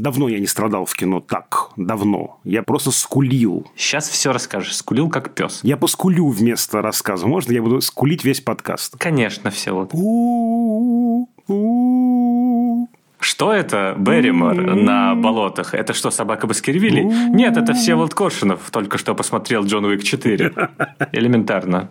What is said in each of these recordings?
Давно я не страдал в кино так. Давно. Я просто скулил. Сейчас все расскажешь. Скулил как пес. Я поскулю вместо рассказа. Можно я буду скулить весь подкаст? Конечно, все вот. Что это Берримор на болотах? Это что, собака Баскервилей? Нет, это Всеволод Коршунов только что посмотрел Джон Уик 4. Элементарно.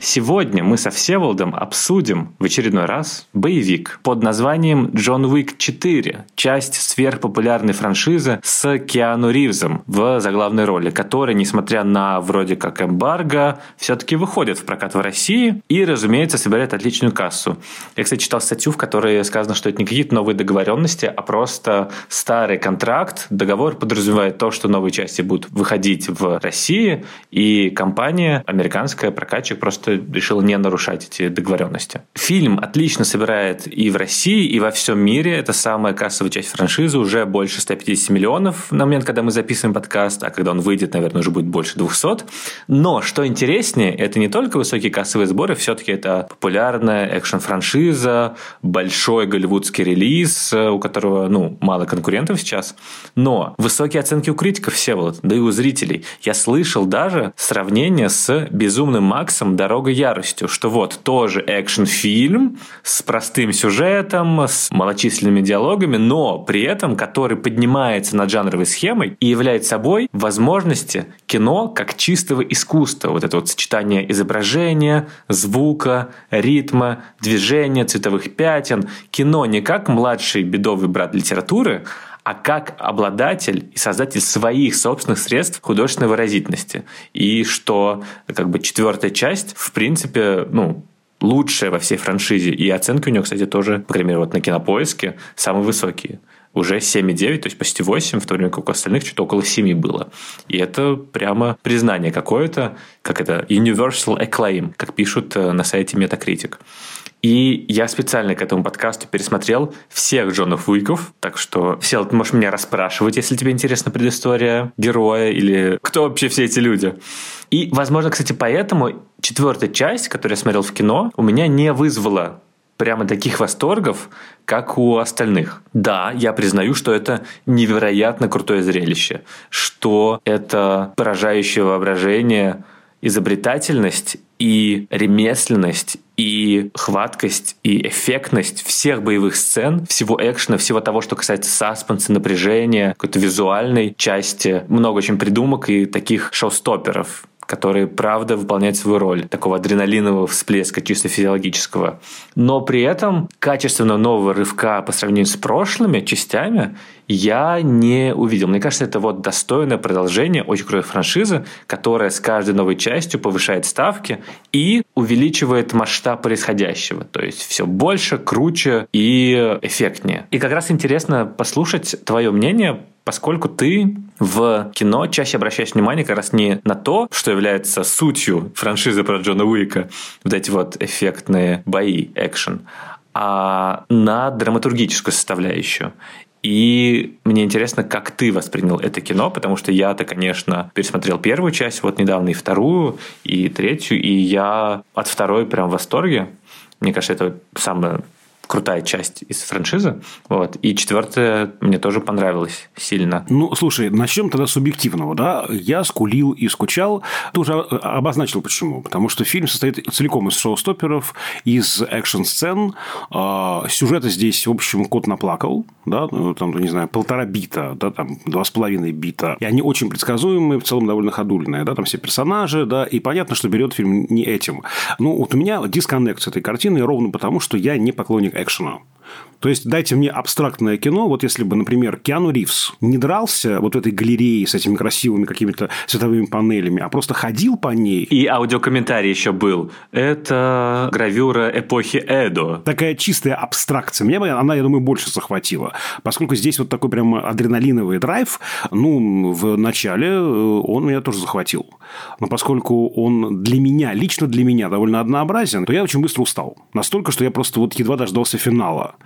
Сегодня мы со Всеволодом обсудим в очередной раз боевик под названием «Джон Уик 4», часть сверхпопулярной франшизы с Киану Ривзом в заглавной роли, который, несмотря на вроде как эмбарго, все-таки выходит в прокат в России и, разумеется, собирает отличную кассу. Я, кстати, читал статью, в которой сказано, что это не какие-то новые договоренности, а просто старый контракт. Договор подразумевает то, что новые части будут выходить в России, и компания, американская прокатчик, просто решила не нарушать эти договоренности. Фильм отлично собирает и в России, и во всем мире. Это самая кассовая часть франшизы, уже больше 150 миллионов на момент, когда мы записываем подкаст, а когда он выйдет, наверное, уже будет больше 200. Но, что интереснее, это не только высокие кассовые сборы, все-таки это популярная экшн-франшиза, большой голливудский релиз, у которого, ну, мало конкурентов сейчас, но высокие оценки у критиков, все вот, да и у зрителей. Я слышал даже сравнение с «Безумным Максом. Дорога много яростью, что вот тоже экшн-фильм с простым сюжетом, с малочисленными диалогами, но при этом который поднимается над жанровой схемой и является собой возможности кино как чистого искусства. Вот это вот сочетание изображения, звука, ритма, движения, цветовых пятен. Кино не как младший бедовый брат литературы, а как обладатель и создатель своих собственных средств художественной выразительности. И что как бы четвертая часть, в принципе, ну, лучшая во всей франшизе. И оценки у нее, кстати, тоже, по крайней мере, вот на кинопоиске самые высокие уже 7,9, то есть почти 8, в то время как у остальных что-то около 7 было. И это прямо признание какое-то, как это, universal acclaim, как пишут э, на сайте Metacritic. И я специально к этому подкасту пересмотрел всех Джонов Уиков, так что, Сел, ты можешь меня расспрашивать, если тебе интересна предыстория героя или кто вообще все эти люди. И, возможно, кстати, поэтому четвертая часть, которую я смотрел в кино, у меня не вызвала прямо таких восторгов, как у остальных. Да, я признаю, что это невероятно крутое зрелище, что это поражающее воображение, изобретательность и ремесленность, и хваткость, и эффектность всех боевых сцен, всего экшена, всего того, что касается саспенса, напряжения, какой-то визуальной части. Много очень придумок и таких шоу-стоперов которые, правда, выполняют свою роль такого адреналинового всплеска чисто физиологического. Но при этом качественно нового рывка по сравнению с прошлыми частями я не увидел. Мне кажется, это вот достойное продолжение очень крутой франшизы, которая с каждой новой частью повышает ставки и увеличивает масштаб происходящего. То есть все больше, круче и эффектнее. И как раз интересно послушать твое мнение поскольку ты в кино чаще обращаешь внимание как раз не на то, что является сутью франшизы про Джона Уика, вот эти вот эффектные бои, экшен, а на драматургическую составляющую. И мне интересно, как ты воспринял это кино, потому что я-то, конечно, пересмотрел первую часть, вот недавно и вторую, и третью, и я от второй прям в восторге. Мне кажется, это самое крутая часть из франшизы. Вот. И четвертая мне тоже понравилась сильно. Ну, слушай, начнем тогда с субъективного. Да? Я скулил и скучал. Ты уже обозначил почему. Потому что фильм состоит целиком из шоу-стоперов, из экшн-сцен. А, сюжета здесь, в общем, кот наплакал. Да? Там, не знаю, полтора бита, да? там, два с половиной бита. И они очень предсказуемые, в целом довольно ходульные. Да? Там все персонажи, да, и понятно, что берет фильм не этим. Ну, вот у меня дисконнект с этой картиной ровно потому, что я не поклонник экшена. То есть, дайте мне абстрактное кино. Вот если бы, например, Киану Ривз не дрался вот в этой галерее с этими красивыми какими-то световыми панелями, а просто ходил по ней. И аудиокомментарий еще был. Это гравюра эпохи Эдо. Такая чистая абстракция. Мне бы она, я думаю, больше захватила. Поскольку здесь вот такой прям адреналиновый драйв, ну, в начале э, он меня тоже захватил. Но поскольку он для меня, лично для меня довольно однообразен, то я очень быстро устал. Настолько, что я просто вот едва дождался финала.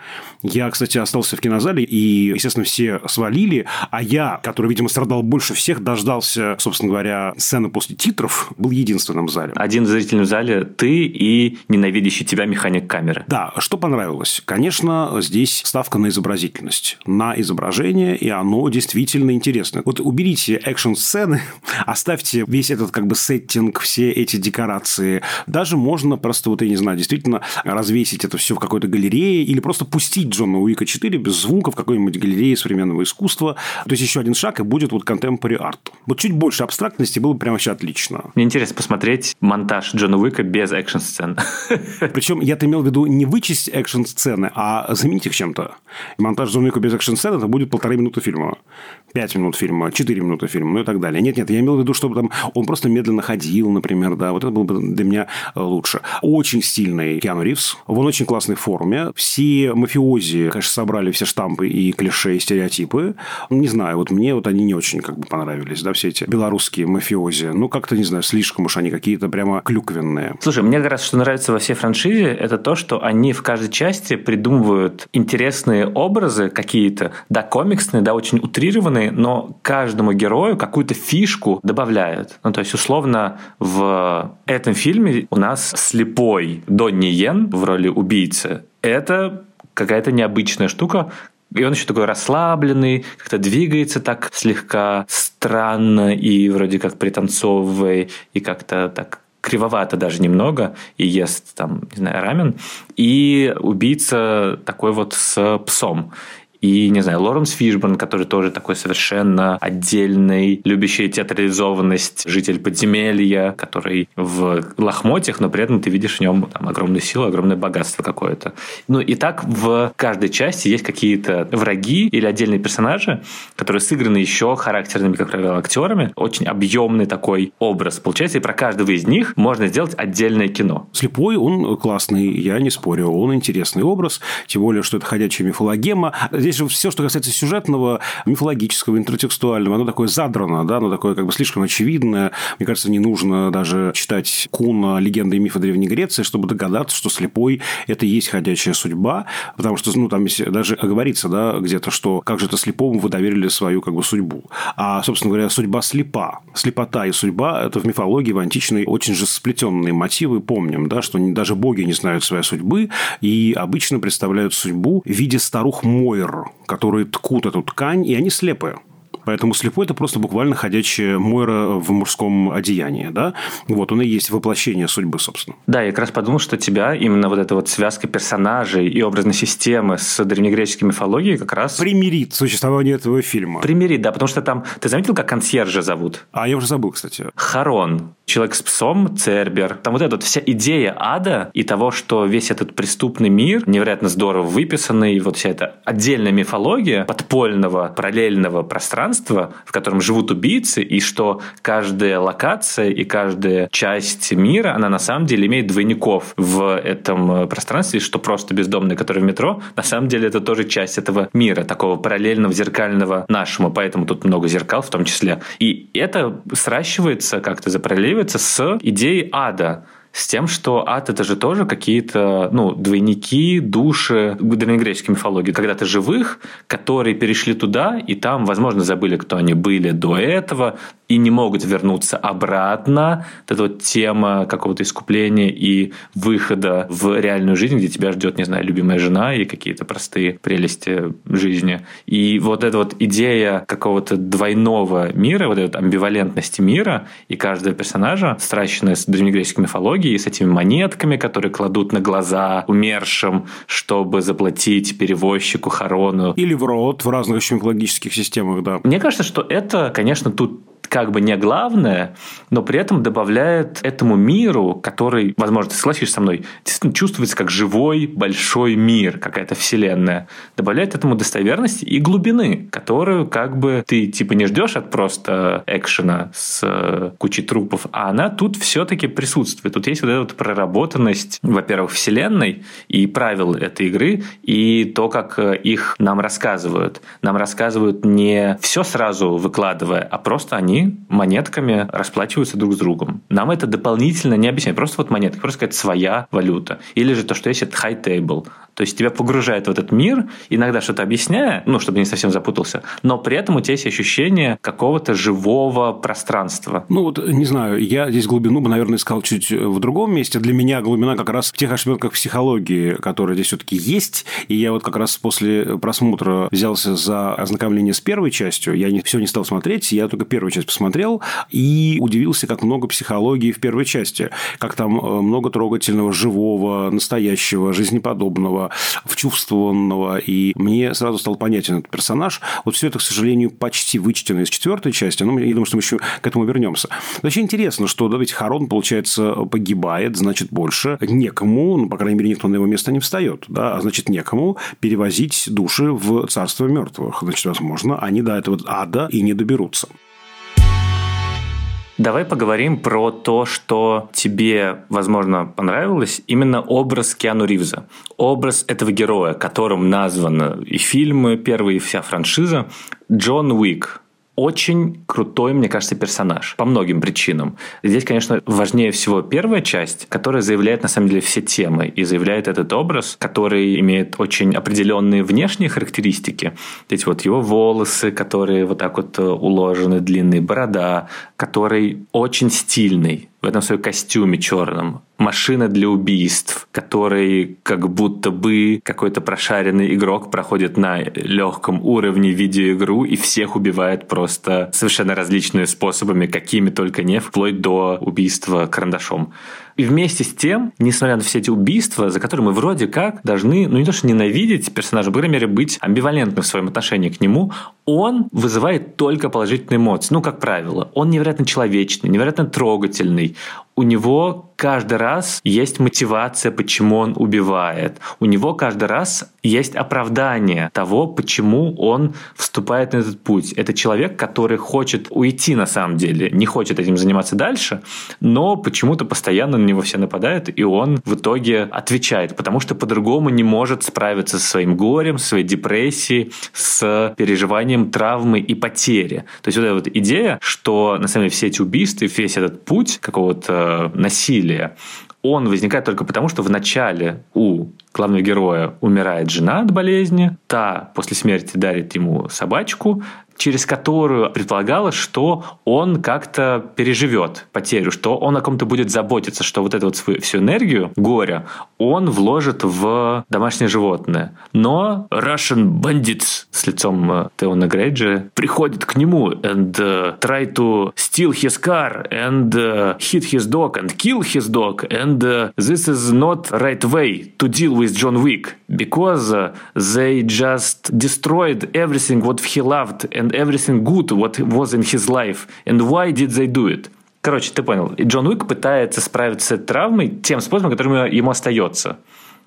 Я, кстати, остался в кинозале, и, естественно, все свалили, а я, который, видимо, страдал больше всех, дождался, собственно говоря, сцены после титров, был единственным в зале. Один в зрительном зале ты и ненавидящий тебя механик камеры. Да, что понравилось? Конечно, здесь ставка на изобразительность, на изображение, и оно действительно интересное. Вот уберите экшн-сцены, оставьте весь этот как бы сеттинг, все эти декорации. Даже можно просто, вот я не знаю, действительно развесить это все в какой-то галерее или просто пустить Джона Уика 4 без звука в какой-нибудь галерее современного искусства. То есть, еще один шаг, и будет вот contemporary арт. Вот чуть больше абстрактности было бы прям вообще отлично. Мне интересно посмотреть монтаж Джона Уика без экшн-сцен. Причем я-то имел в виду не вычесть экшн-сцены, а заменить их чем-то. Монтаж Джона Уика без экшн-сцены это будет полторы минуты фильма. пять минут фильма, четыре минуты фильма, ну и так далее. Нет-нет, я имел в виду, чтобы там он просто медленно ходил, например, да, вот это было бы для меня лучше. Очень стильный Киану Ривз, он очень классной форме. Все мафиози, конечно, собрали все штампы и клише, и стереотипы. Не знаю, вот мне вот они не очень как бы понравились, да, все эти белорусские мафиози. Ну, как-то, не знаю, слишком уж они какие-то прямо клюквенные. Слушай, мне как раз что нравится во всей франшизе, это то, что они в каждой части придумывают интересные образы какие-то, да, комиксные, да, очень утрированные, но каждому герою какую-то фишку добавляют. Ну, то есть, условно, в этом фильме у нас слепой Донни Йен в роли убийцы. Это какая-то необычная штука, и он еще такой расслабленный, как-то двигается так слегка странно и вроде как пританцовывая, и как-то так кривовато даже немного, и ест там, не знаю, рамен. И убийца такой вот с псом. И, не знаю, Лоренс Фишборн, который тоже такой совершенно отдельный, любящий театрализованность житель подземелья, который в лохмотьях, но при этом ты видишь в нем там, огромную силу, огромное богатство какое-то. Ну и так в каждой части есть какие-то враги или отдельные персонажи, которые сыграны еще характерными, как правило, актерами. Очень объемный такой образ получается, и про каждого из них можно сделать отдельное кино. Слепой, он классный, я не спорю, он интересный образ, тем более, что это ходячая мифологема. Здесь здесь же все, что касается сюжетного, мифологического, интертекстуального, оно такое задрано, да, оно такое как бы слишком очевидное. Мне кажется, не нужно даже читать Куна «Легенды и мифы Древней Греции», чтобы догадаться, что слепой – это и есть ходячая судьба, потому что, ну, там даже говорится, да, где-то, что как же это слепому вы доверили свою как бы судьбу. А, собственно говоря, судьба слепа. Слепота и судьба – это в мифологии, в античной очень же сплетенные мотивы. Помним, да, что даже боги не знают своей судьбы и обычно представляют судьбу в виде старух Мойр, которые ткут эту ткань, и они слепые. Поэтому слепой – это просто буквально ходячая Мойра в мужском одеянии. Да? Вот он и есть воплощение судьбы, собственно. Да, я как раз подумал, что тебя именно вот эта вот связка персонажей и образной системы с древнегреческой мифологией как раз... Примирит существование этого фильма. Примирит, да, потому что там... Ты заметил, как консьержа зовут? А я уже забыл, кстати. Харон. Человек с псом, Цербер. Там вот эта вот вся идея ада и того, что весь этот преступный мир невероятно здорово выписанный, и вот вся эта отдельная мифология подпольного, параллельного пространства пространство, в котором живут убийцы, и что каждая локация и каждая часть мира, она на самом деле имеет двойников в этом э, пространстве, что просто бездомный, который в метро, на самом деле это тоже часть этого мира, такого параллельного, зеркального нашему, поэтому тут много зеркал в том числе. И это сращивается, как-то запаралливается с идеей ада, с тем, что ад это же тоже какие-то ну, двойники, души древнегреческой мифологии, когда-то живых, которые перешли туда, и там, возможно, забыли, кто они были до этого, и не могут вернуться обратно. Вот эта вот тема какого-то искупления и выхода в реальную жизнь, где тебя ждет, не знаю, любимая жена и какие-то простые прелести жизни. И вот эта вот идея какого-то двойного мира, вот этой амбивалентности мира, и каждого персонажа, стращенная с древнегреческой мифологией, с этими монетками, которые кладут на глаза умершим, чтобы заплатить перевозчику Харону. Или в рот в разных еще мифологических системах, да. Мне кажется, что это, конечно, тут как бы не главное, но при этом добавляет этому миру, который, возможно, ты согласишься со мной, действительно чувствуется как живой большой мир, какая-то вселенная, добавляет этому достоверности и глубины, которую как бы ты типа не ждешь от просто экшена с э, кучей трупов, а она тут все-таки присутствует. Тут есть вот эта вот проработанность, во-первых, вселенной и правил этой игры, и то, как э, их нам рассказывают. Нам рассказывают не все сразу выкладывая, а просто они монетками расплачиваются друг с другом. Нам это дополнительно не объясняют. Просто вот монетка, просто какая-то своя валюта. Или же то, что есть, это high table. То есть тебя погружает в этот мир, иногда что-то объясняя, ну, чтобы не совсем запутался, но при этом у тебя есть ощущение какого-то живого пространства. Ну, вот, не знаю, я здесь глубину бы, наверное, искал чуть в другом месте. Для меня глубина как раз в тех ошметках психологии, которые здесь все-таки есть. И я вот как раз после просмотра взялся за ознакомление с первой частью. Я не, все не стал смотреть, я только первую часть посмотрел и удивился, как много психологии в первой части. Как там э, много трогательного, живого, настоящего, жизнеподобного вчувствованного, и мне сразу стал понятен этот персонаж. Вот все это, к сожалению, почти вычтено из четвертой части, но я думаю, что мы еще к этому вернемся. Вообще интересно, что, да, ведь Харон, получается, погибает, значит, больше некому, ну, по крайней мере, никто на его место не встает, да, а значит, некому перевозить души в царство мертвых. Значит, возможно, они до этого ада и не доберутся. Давай поговорим про то, что тебе, возможно, понравилось, именно образ Киану Ривза. Образ этого героя, которым названы и фильмы первые, и вся франшиза. Джон Уик очень крутой, мне кажется, персонаж по многим причинам. Здесь, конечно, важнее всего первая часть, которая заявляет на самом деле все темы и заявляет этот образ, который имеет очень определенные внешние характеристики. Здесь вот его волосы, которые вот так вот э, уложены, длинные борода, который очень стильный, в этом своем костюме черном, машина для убийств, который как будто бы какой-то прошаренный игрок проходит на легком уровне видеоигру и всех убивает просто совершенно различными способами, какими только не, вплоть до убийства карандашом. И вместе с тем, несмотря на все эти убийства, за которые мы вроде как должны, ну не то что ненавидеть персонажа, по крайней мере, быть амбивалентным в своем отношении к нему, он вызывает только положительные эмоции. Ну, как правило, он невероятно человечный, невероятно трогательный. У него каждый раз есть мотивация, почему он убивает. У него каждый раз есть оправдание того, почему он вступает на этот путь. Это человек, который хочет уйти на самом деле, не хочет этим заниматься дальше, но почему-то постоянно на него все нападают, и он в итоге отвечает, потому что по-другому не может справиться со своим горем, со своей депрессией, с переживанием травмы и потери. То есть вот эта вот идея, что на самом деле все эти убийства, весь этот путь какого-то насилия, насилия, он возникает только потому, что в начале у главного героя умирает жена от болезни, та после смерти дарит ему собачку, через которую предполагалось, что он как-то переживет потерю, что он о ком-то будет заботиться, что вот эту вот свою, всю энергию горя он вложит в домашнее животное. Но Russian Bandits с лицом э, Теона Грейджа приходит к нему and uh, try to steal his car and uh, hit his dog and kill his dog and uh, this is not right way to deal with John Wick because uh, they just destroyed everything what he loved and everything good what was in his life. And why did they do it? Короче, ты понял. И Джон Уик пытается справиться с этой травмой тем способом, которым ему остается.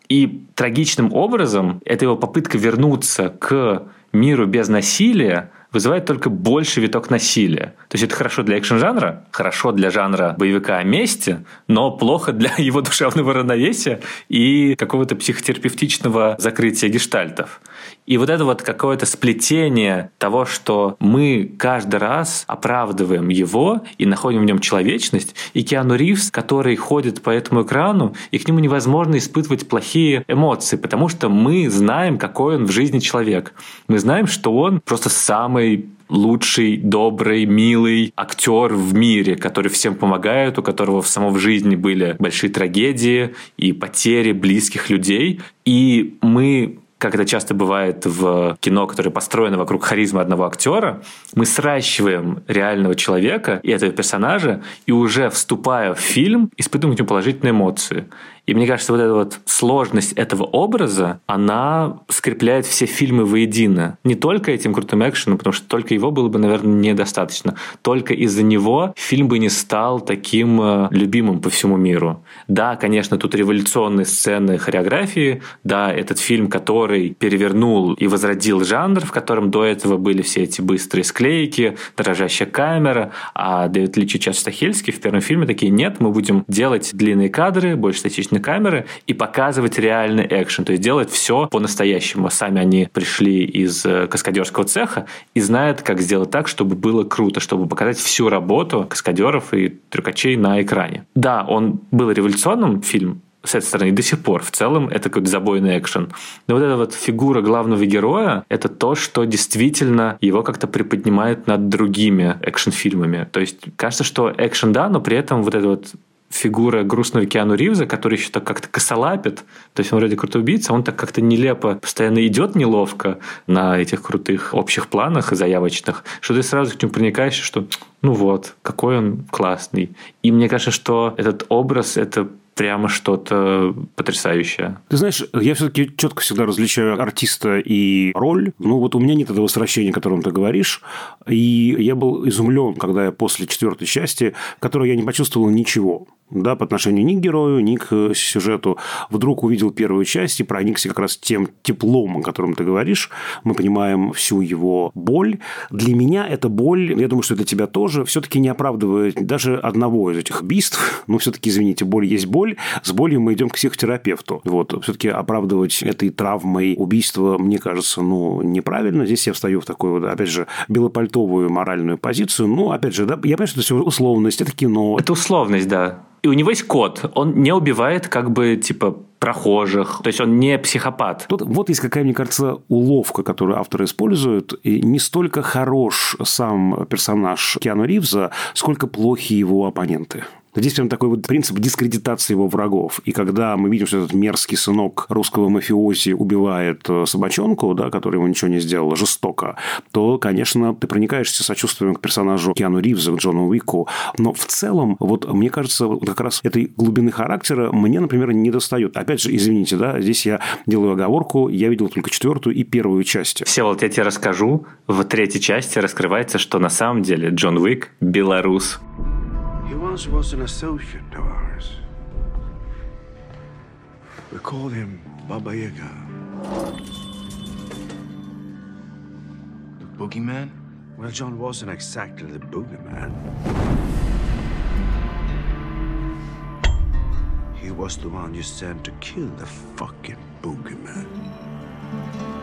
И трагичным образом эта его попытка вернуться к миру без насилия вызывает только больше виток насилия. То есть это хорошо для экшн-жанра, хорошо для жанра боевика о месте, но плохо для его душевного равновесия и какого-то психотерапевтичного закрытия гештальтов. И вот это вот какое-то сплетение того, что мы каждый раз оправдываем его и находим в нем человечность, и Киану Ривз, который ходит по этому экрану, и к нему невозможно испытывать плохие эмоции, потому что мы знаем, какой он в жизни человек. Мы знаем, что он просто самый лучший, добрый, милый актер в мире, который всем помогает, у которого в самом жизни были большие трагедии и потери близких людей. И мы как это часто бывает в кино, которое построено вокруг харизмы одного актера, мы сращиваем реального человека и этого персонажа, и уже вступая в фильм, испытываем к нему положительные эмоции. И мне кажется, вот эта вот сложность этого образа, она скрепляет все фильмы воедино. Не только этим крутым экшеном, потому что только его было бы, наверное, недостаточно. Только из-за него фильм бы не стал таким э, любимым по всему миру. Да, конечно, тут революционные сцены хореографии, да, этот фильм, который перевернул и возродил жанр, в котором до этого были все эти быстрые склейки, дрожащая камера, а Дэвид Лич и Чад Стахельский в первом фильме такие, нет, мы будем делать длинные кадры, больше статичной камеры и показывать реальный экшен, то есть делать все по-настоящему. Сами они пришли из э, каскадерского цеха и знают, как сделать так, чтобы было круто, чтобы показать всю работу каскадеров и трюкачей на экране. Да, он был революционным фильм, с этой стороны до сих пор. В целом это какой-то забойный экшен. Но вот эта вот фигура главного героя — это то, что действительно его как-то приподнимает над другими экшн-фильмами. То есть кажется, что экшен да, но при этом вот эта вот фигура грустного Киану Ривза, который еще так как-то косолапит, то есть он вроде крутой убийца, он так как-то нелепо постоянно идет неловко на этих крутых общих планах и заявочных, что ты сразу к нему проникаешь, что ну вот, какой он классный. И мне кажется, что этот образ — это прямо что-то потрясающее. Ты знаешь, я все-таки четко всегда различаю артиста и роль. Ну, вот у меня нет этого возвращения, о котором ты говоришь. И я был изумлен, когда я после четвертой части, в которой я не почувствовал ничего да, по отношению ни к герою, ни к сюжету, вдруг увидел первую часть и проникся как раз тем теплом, о котором ты говоришь. Мы понимаем всю его боль. Для меня эта боль, я думаю, что это тебя тоже, все-таки не оправдывает даже одного из этих убийств. Но все-таки, извините, боль есть боль. С болью мы идем к психотерапевту. Вот. Все-таки оправдывать этой травмой убийство, мне кажется, ну, неправильно. Здесь я встаю в такую, вот, опять же, белопальтовую моральную позицию. Ну, опять же, да, я понимаю, что это все условность, это кино. Это условность, да. И у него есть код. Он не убивает как бы типа прохожих. То есть он не психопат. Тут вот есть какая, мне кажется, уловка, которую авторы используют. И не столько хорош сам персонаж Киану Ривза, сколько плохи его оппоненты. Здесь прям такой вот принцип дискредитации его врагов. И когда мы видим, что этот мерзкий сынок русского мафиози убивает э, собачонку, да, который ему ничего не сделал, жестоко, то, конечно, ты проникаешься сочувствием к персонажу Киану Ривза, Джону Уику. Но в целом, вот мне кажется, как раз этой глубины характера мне, например, не достает. Опять же, извините, да, здесь я делаю оговорку, я видел только четвертую и первую части. Все, вот я тебе расскажу. В третьей части раскрывается, что на самом деле Джон Уик белорус. He once was an associate of ours. We called him Baba Yaga. The boogeyman? Well, John wasn't exactly the boogeyman. He was the one you sent to kill the fucking boogeyman.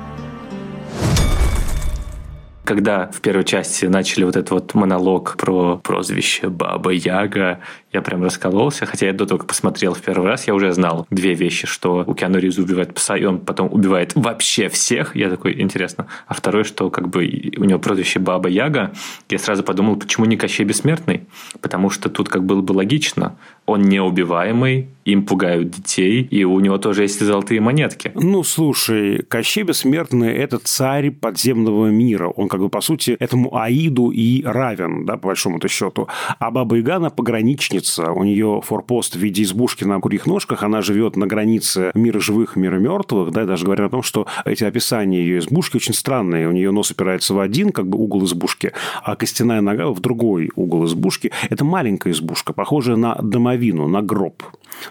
Когда в первой части начали вот этот вот монолог про прозвище Баба Яга, я прям раскололся, хотя я до того, как посмотрел в первый раз, я уже знал две вещи, что у Киану Ривза убивает пса, и он потом убивает вообще всех. Я такой, интересно. А второе, что как бы у него прозвище Баба Яга, я сразу подумал, почему не Кощей Бессмертный? Потому что тут как было бы логично. Он неубиваемый, им пугают детей, и у него тоже есть золотые монетки. Ну, слушай, Кощей Бессмертный – это царь подземного мира. Он как бы, по сути, этому Аиду и равен, да, по большому-то счету. А Баба Яга, она пограничница. У нее форпост в виде избушки на курьих ножках. Она живет на границе мира живых, мира мертвых. Да, даже говорят о том, что эти описания ее избушки очень странные. У нее нос опирается в один, как бы, угол избушки, а костяная нога в другой угол избушки. Это маленькая избушка, похожая на домовину, на гроб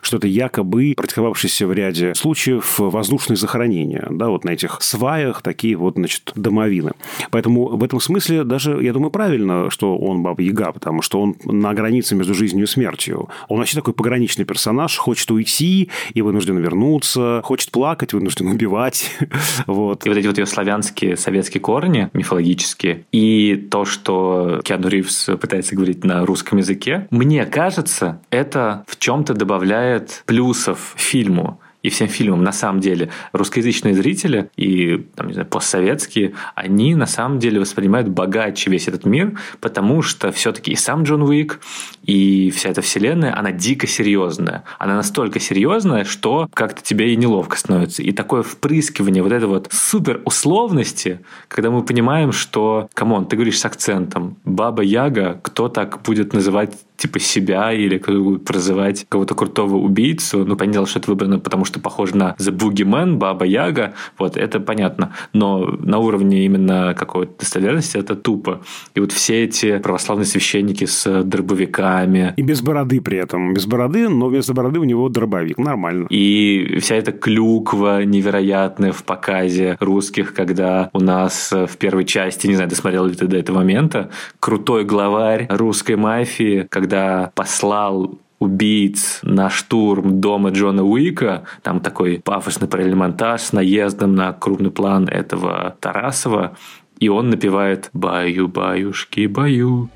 что это якобы практиковавшиеся в ряде случаев воздушные захоронения. Да, вот на этих сваях такие вот, значит, домовины. Поэтому в этом смысле даже, я думаю, правильно, что он Баба Яга, потому что он на границе между жизнью и смертью. Он вообще такой пограничный персонаж, хочет уйти и вынужден вернуться, хочет плакать, вынужден убивать. вот. И вот эти вот ее славянские советские корни, мифологические, и то, что Киану Ривз пытается говорить на русском языке, мне кажется, это в чем-то добавляет добавляет плюсов фильму и всем фильмам на самом деле русскоязычные зрители и там, не знаю, постсоветские, они на самом деле воспринимают богаче весь этот мир, потому что все-таки и сам Джон Уик, и вся эта вселенная, она дико серьезная. Она настолько серьезная, что как-то тебе и неловко становится. И такое впрыскивание вот этой вот супер условности, когда мы понимаем, что, come on, ты говоришь с акцентом, Баба Яга, кто так будет называть типа себя или прозывать кого-то крутого убийцу. Ну, понятно, что это выбрано, потому что похоже на The Boogeyman, Баба Яга. Вот, это понятно. Но на уровне именно какой-то достоверности это тупо. И вот все эти православные священники с дробовиками. И без бороды при этом. Без бороды, но вместо бороды у него дробовик. Нормально. И вся эта клюква невероятная в показе русских, когда у нас в первой части, не знаю, досмотрел ли ты до этого момента, крутой главарь русской мафии, когда послал убийц на штурм дома Джона Уика. Там такой пафосный параллельный монтаж с наездом на крупный план этого Тарасова. И он напевает «Баю, баюшки, баю».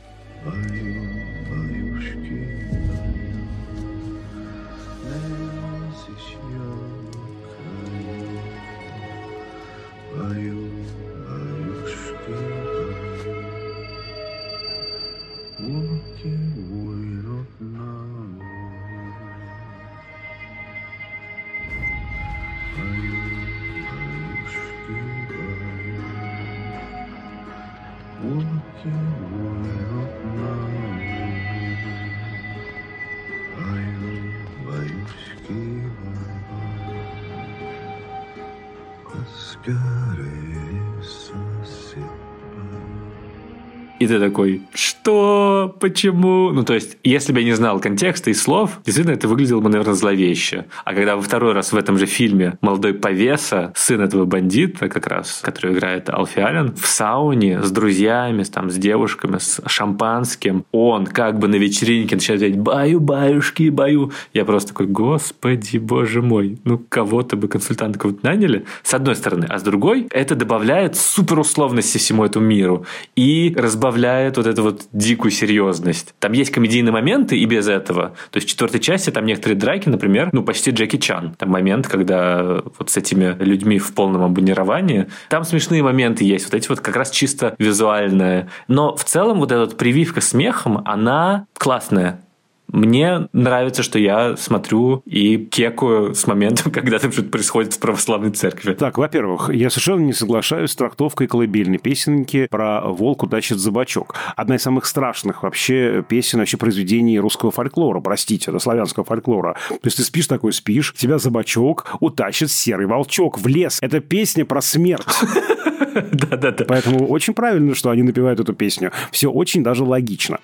И ты такой, что? Почему? Ну, то есть, если бы я не знал контекста и слов, действительно, это выглядело бы, наверное, зловеще. А когда во второй раз в этом же фильме молодой повеса, сын этого бандита как раз, который играет Алфи Аллен, в сауне с друзьями, там, с девушками, с шампанским, он как бы на вечеринке начинает говорить «баю, баюшки, баю». Я просто такой, господи, боже мой, ну, кого-то бы консультанта кого-то наняли, с одной стороны. А с другой, это добавляет суперусловности всему этому миру и разбавляет добавляет вот эту вот дикую серьезность. Там есть комедийные моменты и без этого. То есть в четвертой части там некоторые драки, например, ну почти Джеки Чан. Там момент, когда вот с этими людьми в полном абонировании. Там смешные моменты есть. Вот эти вот как раз чисто визуальные. Но в целом вот эта прививка смехом, она классная. Мне нравится, что я смотрю и кекаю с момента, когда там что-то происходит в православной церкви. Так, во-первых, я совершенно не соглашаюсь с трактовкой колыбельной песенки про «Волку тащит за бочок». Одна из самых страшных вообще песен, вообще произведений русского фольклора, простите, да, славянского фольклора. То есть ты спишь такой, спишь, тебя за бочок утащит серый волчок в лес. Это песня про смерть. Да-да-да. Поэтому очень правильно, что они напевают эту песню. Все очень даже логично.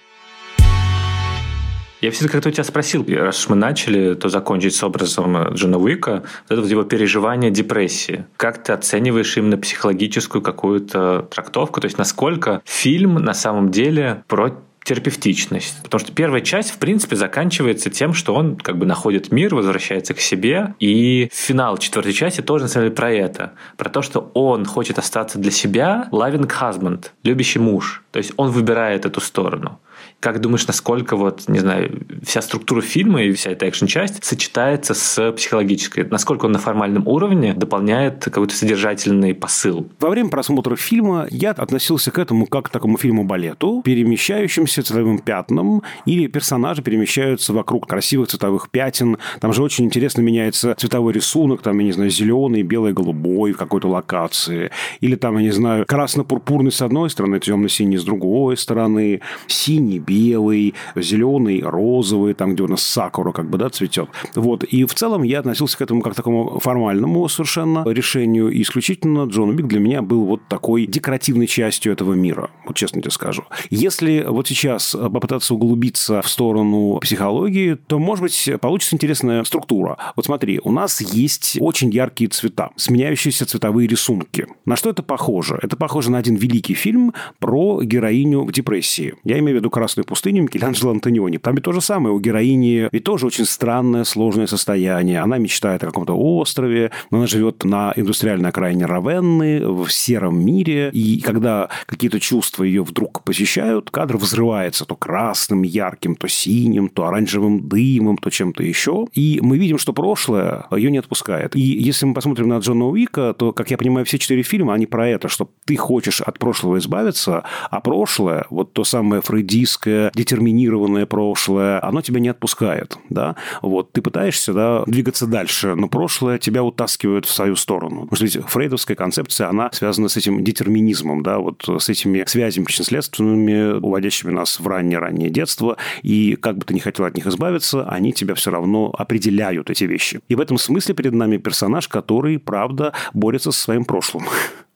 Я все-таки как-то у тебя спросил, раз уж мы начали, то закончить с образом Джона Уика, вот это вот его переживание депрессии. Как ты оцениваешь именно психологическую какую-то трактовку? То есть, насколько фильм на самом деле про терапевтичность. Потому что первая часть, в принципе, заканчивается тем, что он как бы находит мир, возвращается к себе. И финал четвертой части тоже, на самом деле, про это. Про то, что он хочет остаться для себя loving husband, любящий муж. То есть он выбирает эту сторону. Как думаешь, насколько вот, не знаю, вся структура фильма и вся эта экшн-часть сочетается с психологической? Насколько он на формальном уровне дополняет какой-то содержательный посыл? Во время просмотра фильма я относился к этому как к такому фильму-балету, перемещающимся цветовым пятном, или персонажи перемещаются вокруг красивых цветовых пятен. Там же очень интересно меняется цветовой рисунок, там, я не знаю, зеленый, белый, голубой в какой-то локации. Или там, я не знаю, красно-пурпурный с одной стороны, темно-синий с другой стороны, синий, белый, зеленый, розовый, там, где у нас сакура как бы, да, цветет. Вот. И в целом я относился к этому как к такому формальному совершенно решению. И исключительно Джон Биг для меня был вот такой декоративной частью этого мира. Вот честно тебе скажу. Если вот сейчас попытаться углубиться в сторону психологии, то, может быть, получится интересная структура. Вот смотри, у нас есть очень яркие цвета, сменяющиеся цветовые рисунки. На что это похоже? Это похоже на один великий фильм про героиню в депрессии. Я имею в виду «Красную Красную пустыню Микеланджело Антониони. Там ведь то же самое. У героини ведь тоже очень странное, сложное состояние. Она мечтает о каком-то острове, но она живет на индустриальной окраине Равенны, в сером мире. И когда какие-то чувства ее вдруг посещают, кадр взрывается то красным, ярким, то синим, то оранжевым дымом, то чем-то еще. И мы видим, что прошлое ее не отпускает. И если мы посмотрим на Джона Уика, то, как я понимаю, все четыре фильма, они про это, что ты хочешь от прошлого избавиться, а прошлое, вот то самое фрейдистское, близкое, детерминированное прошлое, оно тебя не отпускает, да, вот, ты пытаешься, да, двигаться дальше, но прошлое тебя утаскивает в свою сторону. Ведь фрейдовская концепция, она связана с этим детерминизмом, да, вот с этими связями причинно-следственными, уводящими нас в раннее-раннее детство, и как бы ты ни хотел от них избавиться, они тебя все равно определяют, эти вещи. И в этом смысле перед нами персонаж, который, правда, борется со своим прошлым.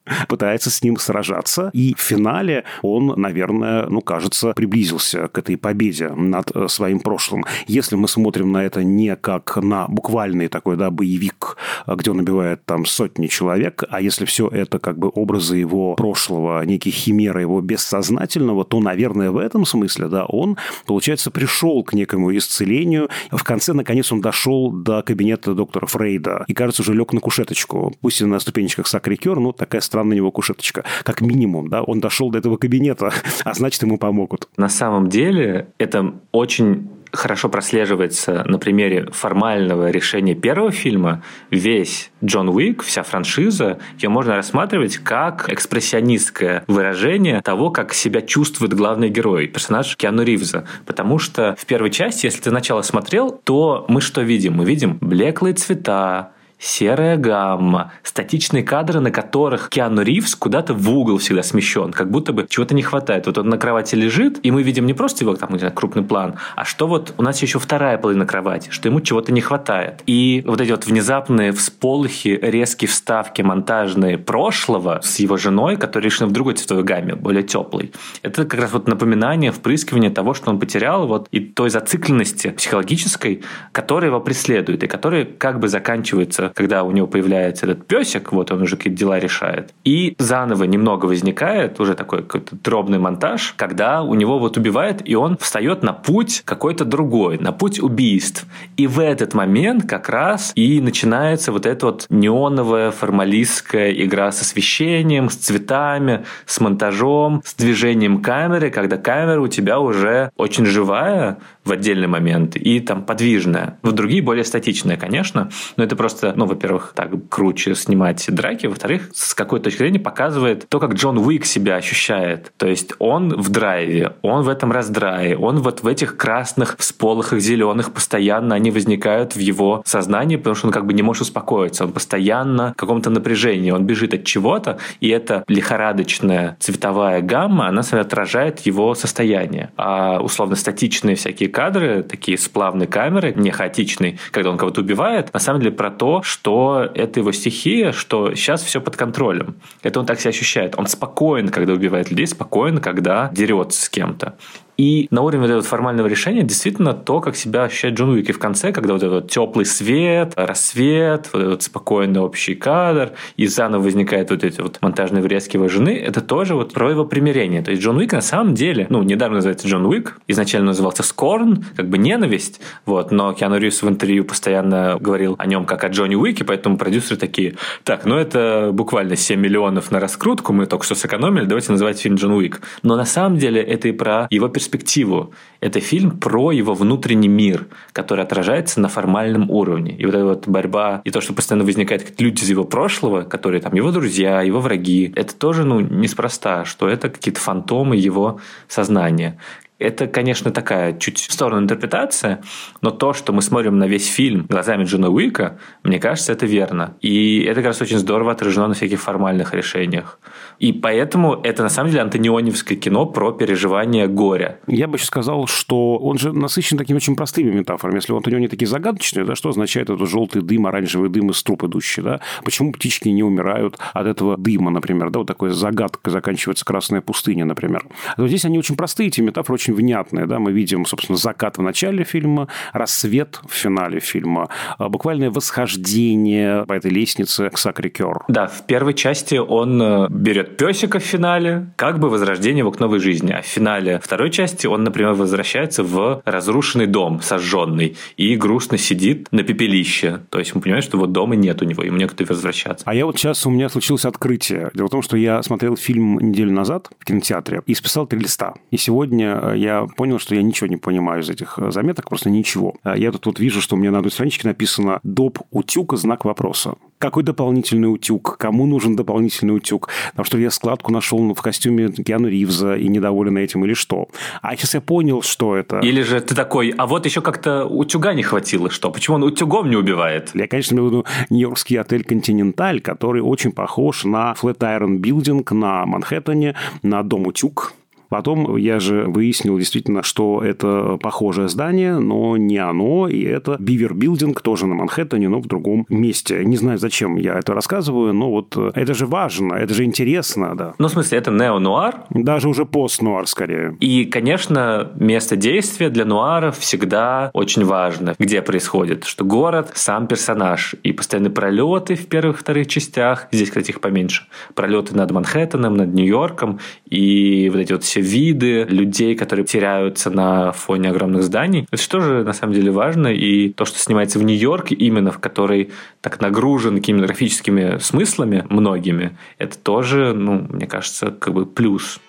пытается с ним сражаться. И в финале он, наверное, ну, кажется, приблизился к этой победе над э, своим прошлым. Если мы смотрим на это не как на буквальный такой, да, боевик, где он убивает там сотни человек, а если все это как бы образы его прошлого, некие химеры его бессознательного, то, наверное, в этом смысле, да, он, получается, пришел к некому исцелению. В конце, наконец, он дошел до кабинета доктора Фрейда и, кажется, уже лег на кушеточку. Пусть и на ступенечках сакрикер, но такая странная на него кушеточка. Как минимум, да, он дошел до этого кабинета, а значит, ему помогут. На самом деле, это очень хорошо прослеживается на примере формального решения первого фильма. Весь Джон Уик, вся франшиза, ее можно рассматривать как экспрессионистское выражение того, как себя чувствует главный герой, персонаж Киану Ривза. Потому что в первой части, если ты сначала смотрел, то мы что видим? Мы видим блеклые цвета, серая гамма, статичные кадры, на которых Киану Ривз куда-то в угол всегда смещен, как будто бы чего-то не хватает. Вот он на кровати лежит, и мы видим не просто его там крупный план, а что вот у нас еще вторая половина кровати, что ему чего-то не хватает. И вот эти вот внезапные всполохи, резкие вставки монтажные прошлого с его женой, которые решены в другой цветовой гамме, более теплой. Это как раз вот напоминание, впрыскивание того, что он потерял, вот и той зацикленности психологической, которая его преследует, и которая как бы заканчивается когда у него появляется этот песик, вот он уже какие-то дела решает. И заново немного возникает уже такой какой-то дробный монтаж, когда у него вот убивает, и он встает на путь какой-то другой, на путь убийств. И в этот момент как раз и начинается вот эта вот неоновая формалистская игра с освещением, с цветами, с монтажом, с движением камеры, когда камера у тебя уже очень живая в отдельный момент и там подвижная. В другие более статичная, конечно, но это просто ну, во-первых, так круче снимать драки, во-вторых, с какой точки зрения показывает то, как Джон Уик себя ощущает. То есть он в драйве, он в этом раздрае, он вот в этих красных всполохах, зеленых постоянно они возникают в его сознании, потому что он как бы не может успокоиться, он постоянно в каком-то напряжении, он бежит от чего-то, и эта лихорадочная цветовая гамма, она отражает его состояние. А условно статичные всякие кадры, такие сплавные камеры, не хаотичные, когда он кого-то убивает, на самом деле про то, что это его стихия, что сейчас все под контролем. Это он так себя ощущает. Он спокоен, когда убивает людей, спокоен, когда дерется с кем-то. И на уровне вот этого формального решения действительно то, как себя ощущает Джон Уик. И в конце, когда вот этот теплый свет, рассвет, вот этот спокойный общий кадр, и заново возникает вот эти вот монтажные врезки его жены, это тоже вот про его примирение. То есть Джон Уик на самом деле, ну, недавно называется Джон Уик, изначально назывался Скорн, как бы ненависть, вот, но Киану Ривз в интервью постоянно говорил о нем как о Джонни Уике, поэтому продюсеры такие, так, ну это буквально 7 миллионов на раскрутку, мы только что сэкономили, давайте называть фильм Джон Уик. Но на самом деле это и про его персонажа перспективу. Это фильм про его внутренний мир, который отражается на формальном уровне. И вот эта вот борьба, и то, что постоянно возникает люди из его прошлого, которые там его друзья, его враги, это тоже ну, неспроста, что это какие-то фантомы его сознания. Это, конечно, такая чуть в сторону интерпретация, но то, что мы смотрим на весь фильм глазами Джона Уика, мне кажется, это верно. И это как раз очень здорово отражено на всяких формальных решениях. И поэтому это на самом деле антонионевское кино про переживание горя. Я бы еще сказал, что он же насыщен такими очень простыми метафорами. Если у не такие загадочные, да, что означает этот желтый дым, оранжевый дым из труб идущий, да? Почему птички не умирают от этого дыма, например, да? Вот такой загадкой заканчивается красная пустыня, например. А вот здесь они очень простые, эти метафоры очень внятные, да? Мы видим, собственно, закат в начале фильма, рассвет в финале фильма, а буквальное восхождение по этой лестнице к Сакрикер. Да, в первой части он э, берет берет песика в финале, как бы возрождение его к новой жизни. А в финале второй части он, например, возвращается в разрушенный дом, сожженный, и грустно сидит на пепелище. То есть мы понимаем, что вот дома нет у него, ему некуда возвращаться. А я вот сейчас, у меня случилось открытие. Дело в том, что я смотрел фильм неделю назад в кинотеатре и списал три листа. И сегодня я понял, что я ничего не понимаю из этих заметок, просто ничего. Я тут вот вижу, что у меня на одной страничке написано «доп. утюг» знак вопроса какой дополнительный утюг, кому нужен дополнительный утюг, потому что я складку нашел в костюме Киану Ривза и недоволен этим или что. А сейчас я понял, что это. Или же ты такой, а вот еще как-то утюга не хватило, что? Почему он утюгом не убивает? Я, конечно, имею в виду нью-йоркский отель «Континенталь», который очень похож на Flatiron Building на Манхэттене, на дом утюг, Потом я же выяснил действительно, что это похожее здание, но не оно, и это Бивер Билдинг, тоже на Манхэттене, но в другом месте. Не знаю, зачем я это рассказываю, но вот э, это же важно, это же интересно, да. Ну, в смысле, это нео-нуар? Даже уже пост-нуар скорее. И, конечно, место действия для нуаров всегда очень важно, где происходит, что город сам персонаж, и постоянные пролеты в первых вторых частях, здесь, кстати, их поменьше, пролеты над Манхэттеном, над Нью-Йорком, и вот эти вот все виды людей, которые теряются на фоне огромных зданий. Это тоже на самом деле важно. И то, что снимается в Нью-Йорке, именно в который так нагружен кинематографическими смыслами многими, это тоже, ну, мне кажется, как бы плюс.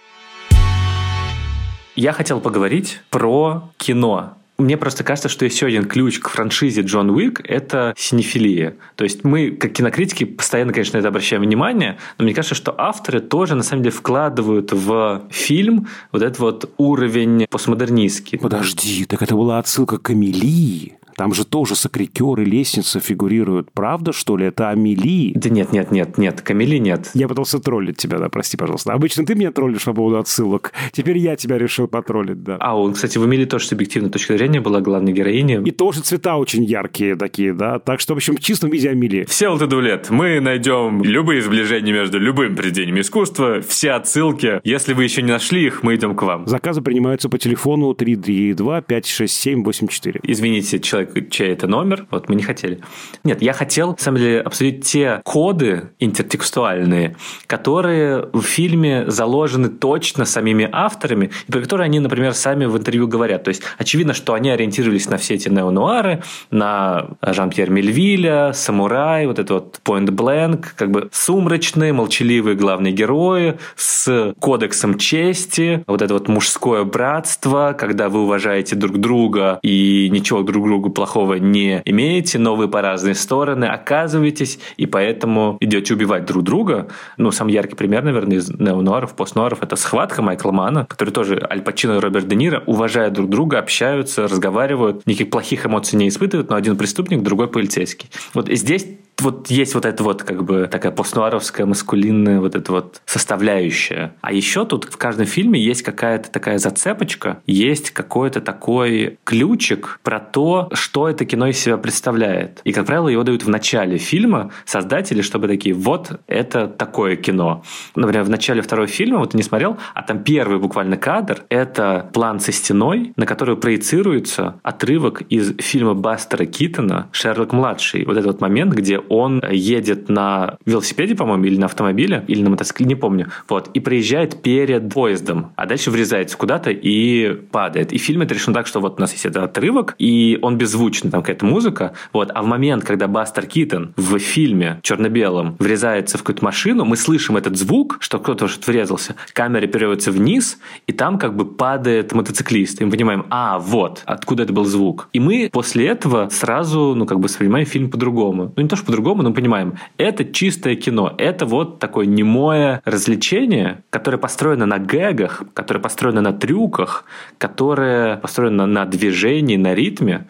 Я хотел поговорить про кино. Мне просто кажется, что еще один ключ к франшизе Джон Уик – это синефилия. То есть мы, как кинокритики, постоянно, конечно, на это обращаем внимание, но мне кажется, что авторы тоже, на самом деле, вкладывают в фильм вот этот вот уровень постмодернистский. Подожди, так это была отсылка к Эмилии? Там же тоже сакрикер и лестница фигурируют. Правда, что ли? Это Амели? Да нет, нет, нет, нет. Камели нет. Я пытался троллить тебя, да, прости, пожалуйста. Обычно ты меня троллишь по поводу отсылок. Теперь я тебя решил потроллить, да. А, он, кстати, в Амели тоже субъективная точка зрения была главной героиней. И тоже цвета очень яркие такие, да. Так что, в общем, в чистом виде Амели. Все вот лет мы найдем любые сближения между любым произведением искусства, все отсылки. Если вы еще не нашли их, мы идем к вам. Заказы принимаются по телефону 332 567 84. Извините, человек чей это номер, вот мы не хотели. Нет, я хотел, на самом деле, обсудить те коды интертекстуальные, которые в фильме заложены точно самими авторами, и про которые они, например, сами в интервью говорят. То есть, очевидно, что они ориентировались на все эти неонуары, на Жан-Пьер Мельвиля, Самурай, вот это вот Point Blank, как бы сумрачные, молчаливые главные герои с кодексом чести, вот это вот мужское братство, когда вы уважаете друг друга и ничего друг другу плохого не имеете, но вы по разные стороны оказываетесь, и поэтому идете убивать друг друга. Ну, самый яркий пример, наверное, из неонуаров, постнуаров, это схватка Майкла Мана, который тоже Аль Пачино и Роберт Де Ниро уважают друг друга, общаются, разговаривают, никаких плохих эмоций не испытывают, но один преступник, другой полицейский. Вот здесь вот есть вот эта вот как бы такая постнуаровская маскулинная вот эта вот составляющая. А еще тут в каждом фильме есть какая-то такая зацепочка, есть какой-то такой ключик про то, что это кино из себя представляет. И, как правило, его дают в начале фильма создатели, чтобы такие, вот это такое кино. Например, в начале второго фильма, вот ты не смотрел, а там первый буквально кадр, это план со стеной, на который проецируется отрывок из фильма Бастера Китона «Шерлок-младший». Вот этот вот момент, где он едет на велосипеде, по-моему, или на автомобиле, или на мотоцикле, не помню, вот, и проезжает перед поездом, а дальше врезается куда-то и падает. И фильм это решен так, что вот у нас есть этот отрывок, и он беззвучный, там какая-то музыка, вот, а в момент, когда Бастер Китон в фильме черно-белом врезается в какую-то машину, мы слышим этот звук, что кто-то что врезался, камера переводится вниз, и там как бы падает мотоциклист, и мы понимаем, а, вот, откуда это был звук. И мы после этого сразу, ну, как бы воспринимаем фильм по-другому. Ну, не то, что по по-другому, но понимаем, это чистое кино, это вот такое немое развлечение, которое построено на гэгах, которое построено на трюках, которое построено на движении, на ритме,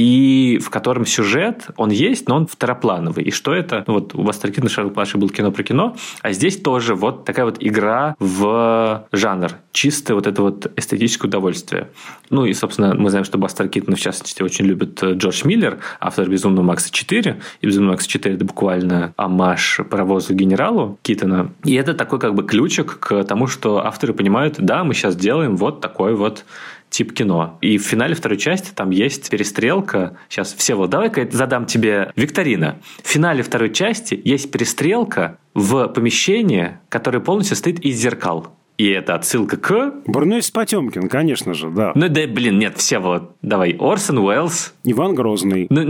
и в котором сюжет, он есть, но он второплановый. И что это? Ну, вот у Бастеркина Шерлок младший был кино про кино, а здесь тоже вот такая вот игра в жанр. Чистое вот это вот эстетическое удовольствие. Ну и, собственно, мы знаем, что Бастер Киттон, в частности, очень любит э, Джордж Миллер, автор «Безумного Макса 4». И «Безумный Макс 4» — это буквально амаш паровозу генералу Киттона. И это такой как бы ключик к тому, что авторы понимают, да, мы сейчас делаем вот такой вот тип кино. И в финале второй части там есть перестрелка. Сейчас, все вот давай-ка задам тебе викторина. В финале второй части есть перестрелка в помещении, которое полностью состоит из зеркал. И это отсылка к... Бурнес Потемкин, конечно же, да. Ну да, блин, нет, все вот. Давай. Орсон Уэллс Иван Грозный. Ну,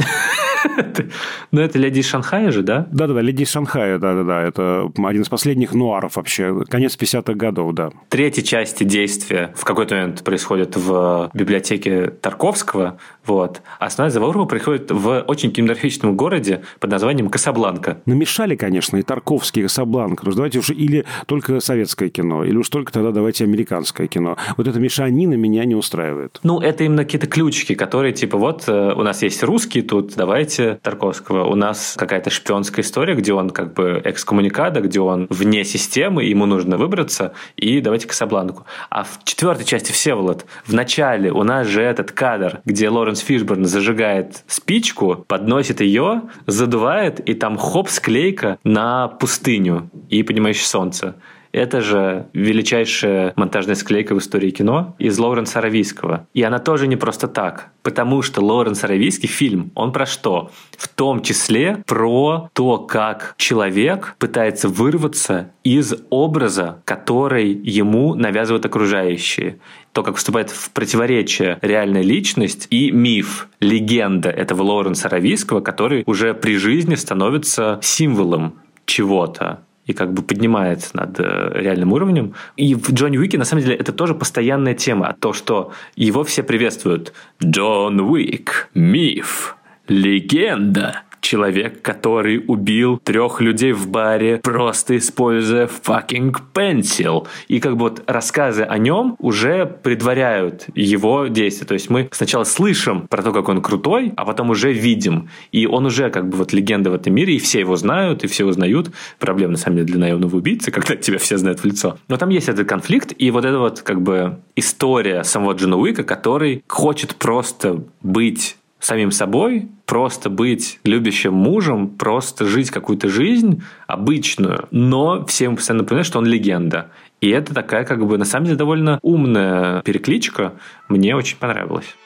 ну, это «Леди из Шанхая» же, да? Да-да-да, «Леди из Шанхая», да-да-да. Это один из последних нуаров вообще. Конец 50-х годов, да. Третья часть действия в какой-то момент происходит в библиотеке Тарковского, вот. А основная заворуха происходит в очень кинематографичном городе под названием Касабланка. Намешали, конечно, и Тарковский, и Касабланка. Ну, давайте уже или только советское кино, или уж только тогда давайте американское кино. Вот эта мешанина меня не устраивает. Ну, это именно какие-то ключики, которые типа вот э, у нас есть русский тут, давайте Тарковского. У нас какая-то шпионская история, где он как бы экскоммуникада, где он вне системы, ему нужно выбраться, и давайте Касабланку. А в четвертой части Всеволод, в начале у нас же этот кадр, где Лоренс Фишберн зажигает спичку, подносит ее, задувает, и там хоп, склейка на пустыню и поднимающее солнце. Это же величайшая монтажная склейка в истории кино из Лоуренса Аравийского. И она тоже не просто так. Потому что Лоуренс Аравийский фильм, он про что? В том числе про то, как человек пытается вырваться из образа, который ему навязывают окружающие то, как вступает в противоречие реальная личность и миф, легенда этого Лоуренса Аравийского, который уже при жизни становится символом чего-то и как бы поднимается над э, реальным уровнем. И в Джонни Уике, на самом деле, это тоже постоянная тема. То, что его все приветствуют. Джон Уик, миф, легенда человек, который убил трех людей в баре, просто используя fucking pencil. И как бы вот рассказы о нем уже предваряют его действия. То есть мы сначала слышим про то, как он крутой, а потом уже видим. И он уже как бы вот легенда в этом мире, и все его знают, и все узнают. Проблема, на самом деле, для наемного убийцы, когда тебя все знают в лицо. Но там есть этот конфликт, и вот эта вот как бы история самого Джона Уика, который хочет просто быть самим собой, просто быть любящим мужем, просто жить какую-то жизнь обычную, но всем постоянно напоминать, что он легенда. И это такая, как бы, на самом деле, довольно умная перекличка. Мне очень понравилось.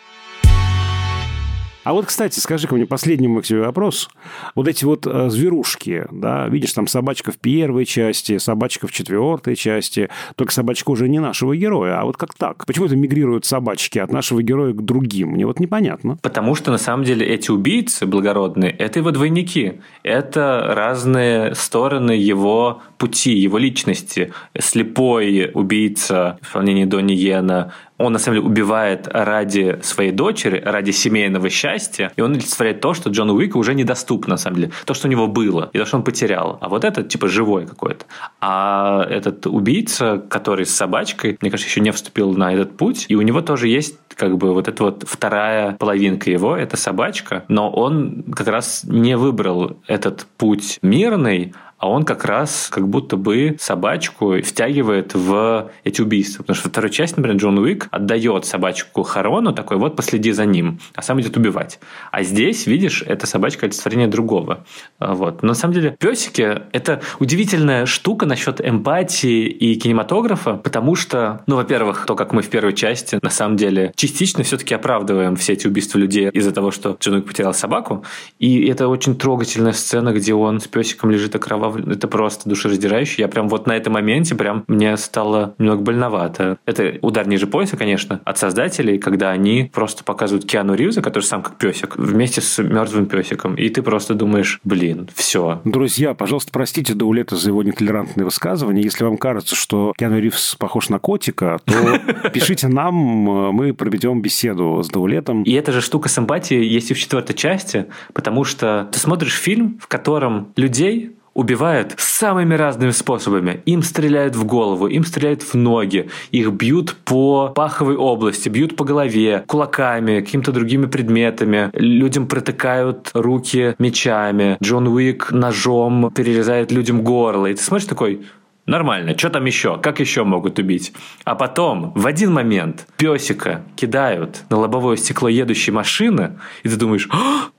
А вот, кстати, скажи-ка мне последний мой к тебе вопрос. Вот эти вот э, зверушки, да, видишь, там собачка в первой части, собачка в четвертой части, только собачка уже не нашего героя. А вот как так? Почему это мигрируют собачки от нашего героя к другим? Мне вот непонятно. Потому что, на самом деле, эти убийцы благородные, это его двойники. Это разные стороны его пути, его личности. Слепой убийца в исполнении Донни Йена, он на самом деле убивает ради своей дочери, ради семейного счастья, и он олицетворяет то, что Джону Уику уже недоступно, на самом деле, то, что у него было, и то, что он потерял. А вот этот, типа, живой какой-то. А этот убийца, который с собачкой, мне кажется, еще не вступил на этот путь, и у него тоже есть как бы вот эта вот вторая половинка его, это собачка, но он как раз не выбрал этот путь мирный, а он как раз как будто бы собачку втягивает в эти убийства. Потому что во второй части, например, Джон Уик отдает собачку Харону, такой вот последи за ним, а сам идет убивать. А здесь, видишь, это собачка олицетворение другого. А, вот. Но на самом деле песики – это удивительная штука насчет эмпатии и кинематографа, потому что, ну, во-первых, то, как мы в первой части, на самом деле, частично все-таки оправдываем все эти убийства людей из-за того, что Джон Уик потерял собаку. И это очень трогательная сцена, где он с песиком лежит окровавленный это просто душераздирающе. Я прям вот на этом моменте прям мне стало немного больновато. Это удар ниже пояса, конечно, от создателей, когда они просто показывают Киану Ривза, который сам как песик, вместе с мертвым песиком. И ты просто думаешь, блин, все. Друзья, пожалуйста, простите Даулета за его нетолерантные высказывания. Если вам кажется, что Киану Ривз похож на котика, то пишите нам, мы проведем беседу с Даулетом. И эта же штука с эмпатией есть и в четвертой части, потому что ты смотришь фильм, в котором людей убивают самыми разными способами. Им стреляют в голову, им стреляют в ноги, их бьют по паховой области, бьют по голове, кулаками, какими-то другими предметами. Людям протыкают руки мечами. Джон Уик ножом перерезает людям горло. И ты смотришь такой, Нормально, что там еще? Как еще могут убить? А потом, в один момент, песика кидают на лобовое стекло едущей машины, и ты думаешь,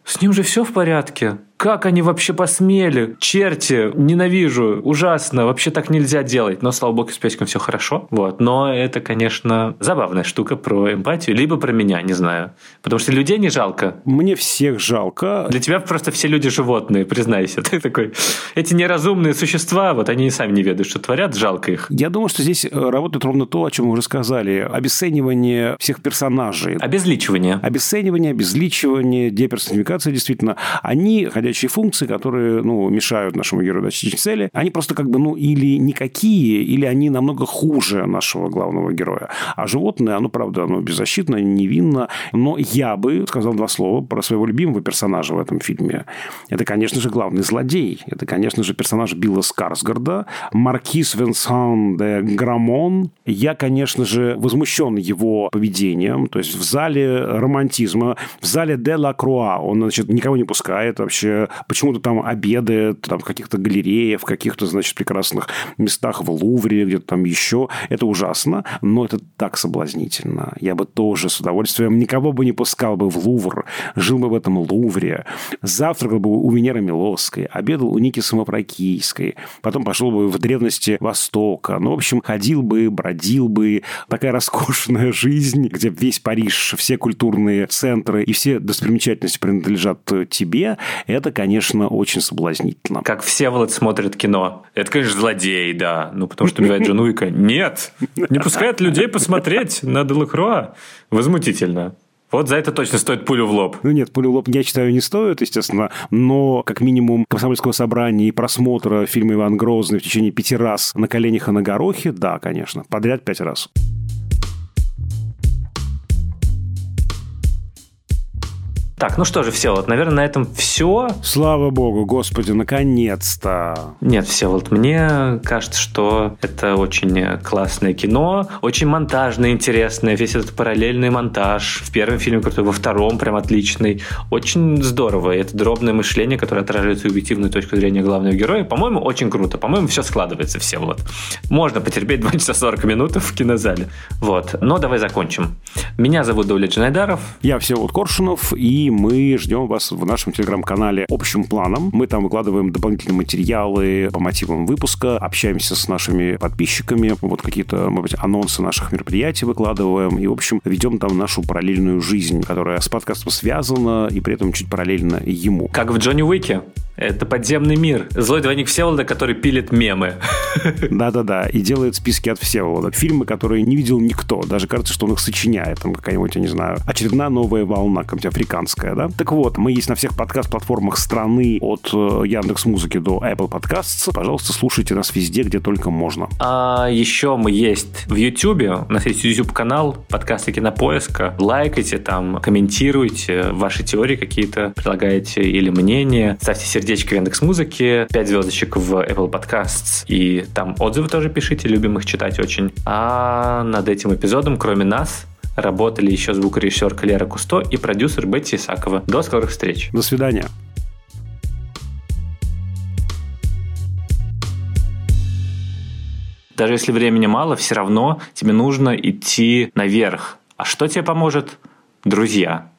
с ним же все в порядке. Как они вообще посмели? Черти, ненавижу, ужасно, вообще так нельзя делать. Но, слава богу, с песиком все хорошо. Вот. Но это, конечно, забавная штука про эмпатию, либо про меня, не знаю. Потому что людей не жалко. Мне всех жалко. Для тебя просто все люди животные, признайся. Ты такой, эти неразумные существа, вот они и сами не ведают, что творят, жалко их. Я думаю, что здесь э, работает ровно то, о чем мы уже сказали. Обесценивание всех персонажей. Обезличивание. Обесценивание, обезличивание, деперсонификация, действительно. Они, входящие функции, которые ну, мешают нашему герою достичь цели, они просто как бы, ну, или никакие, или они намного хуже нашего главного героя. А животное, оно, правда, оно беззащитно, невинно. Но я бы сказал два слова про своего любимого персонажа в этом фильме. Это, конечно же, главный злодей. Это, конечно же, персонаж Билла Скарсгарда, Маркиз Венсан де Грамон. Я, конечно же, возмущен его поведением. То есть в зале романтизма, в зале де ла Круа он, значит, никого не пускает вообще почему-то там обедает там, в каких-то галереях, в каких-то, значит, прекрасных местах в Лувре, где-то там еще. Это ужасно, но это так соблазнительно. Я бы тоже с удовольствием никого бы не пускал бы в Лувр, жил бы в этом Лувре, завтракал бы у Венеры Милосской, обедал у Ники Самопрокийской, потом пошел бы в древности Востока. Ну, в общем, ходил бы, бродил бы. Такая роскошная жизнь, где весь Париж, все культурные центры и все достопримечательности принадлежат тебе. Это, конечно, очень соблазнительно. Как все Всеволод смотрит кино. Это, конечно, злодей, да. Ну, потому что убивает Джон Уика. Нет! Не пускает людей посмотреть на Делакруа. Возмутительно. Вот за это точно стоит пулю в лоб. Ну нет, пулю в лоб, я считаю, не стоит, естественно, но как минимум комсомольского собрания и просмотра фильма «Иван Грозный» в течение пяти раз на коленях и на горохе, да, конечно, подряд пять раз. Так, ну что же, все, вот, наверное, на этом все. Слава богу, господи, наконец-то. Нет, все, вот мне кажется, что это очень классное кино, очень монтажное, интересное, весь этот параллельный монтаж. В первом фильме крутой, во втором прям отличный. Очень здорово. И это дробное мышление, которое отражает субъективную точку зрения главного героя. По-моему, очень круто. По-моему, все складывается, все вот. Можно потерпеть 2 часа 40 минут в кинозале. Вот. Но давай закончим. Меня зовут Давлет Джанайдаров. Я Всеволод Коршунов, и мы ждем вас в нашем телеграм-канале общим планом. Мы там выкладываем дополнительные материалы по мотивам выпуска, общаемся с нашими подписчиками, вот какие-то, может быть, анонсы наших мероприятий выкладываем, и, в общем, ведем там нашу параллельную жизнь, которая с подкастом связана, и при этом чуть параллельно ему. Как в Джонни Уике. Это подземный мир. Злой двойник Всеволода, который пилит мемы. Да-да-да, и делает списки от Всеволода. Фильмы, которые не видел никто. Даже кажется, что он их сочиняет. Там какая-нибудь, я не знаю, очередная новая волна, какая-нибудь африканская, да? Так вот, мы есть на всех подкаст-платформах страны от э, Яндекс Музыки до Apple Podcasts. Пожалуйста, слушайте нас везде, где только можно. А еще мы есть в YouTube. У нас есть YouTube-канал подкасты Кинопоиска. Лайкайте там, комментируйте ваши теории какие-то, предлагаете или мнения. Ставьте сердечко сердечко в Яндекс Музыке, 5 звездочек в Apple Podcasts, и там отзывы тоже пишите, любим их читать очень. А над этим эпизодом, кроме нас, работали еще звукорежиссер Лера Кусто и продюсер Бетти Исакова. До скорых встреч. До свидания. Даже если времени мало, все равно тебе нужно идти наверх. А что тебе поможет? Друзья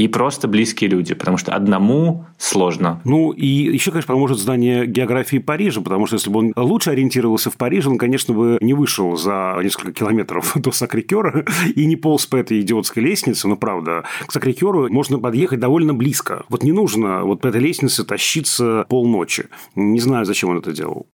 и просто близкие люди, потому что одному сложно. Ну, и еще, конечно, поможет знание географии Парижа, потому что если бы он лучше ориентировался в Париже, он, конечно, бы не вышел за несколько километров до Сакрикера и не полз по этой идиотской лестнице, но, правда, к Сакрикеру можно подъехать довольно близко. Вот не нужно вот по этой лестнице тащиться полночи. Не знаю, зачем он это делал.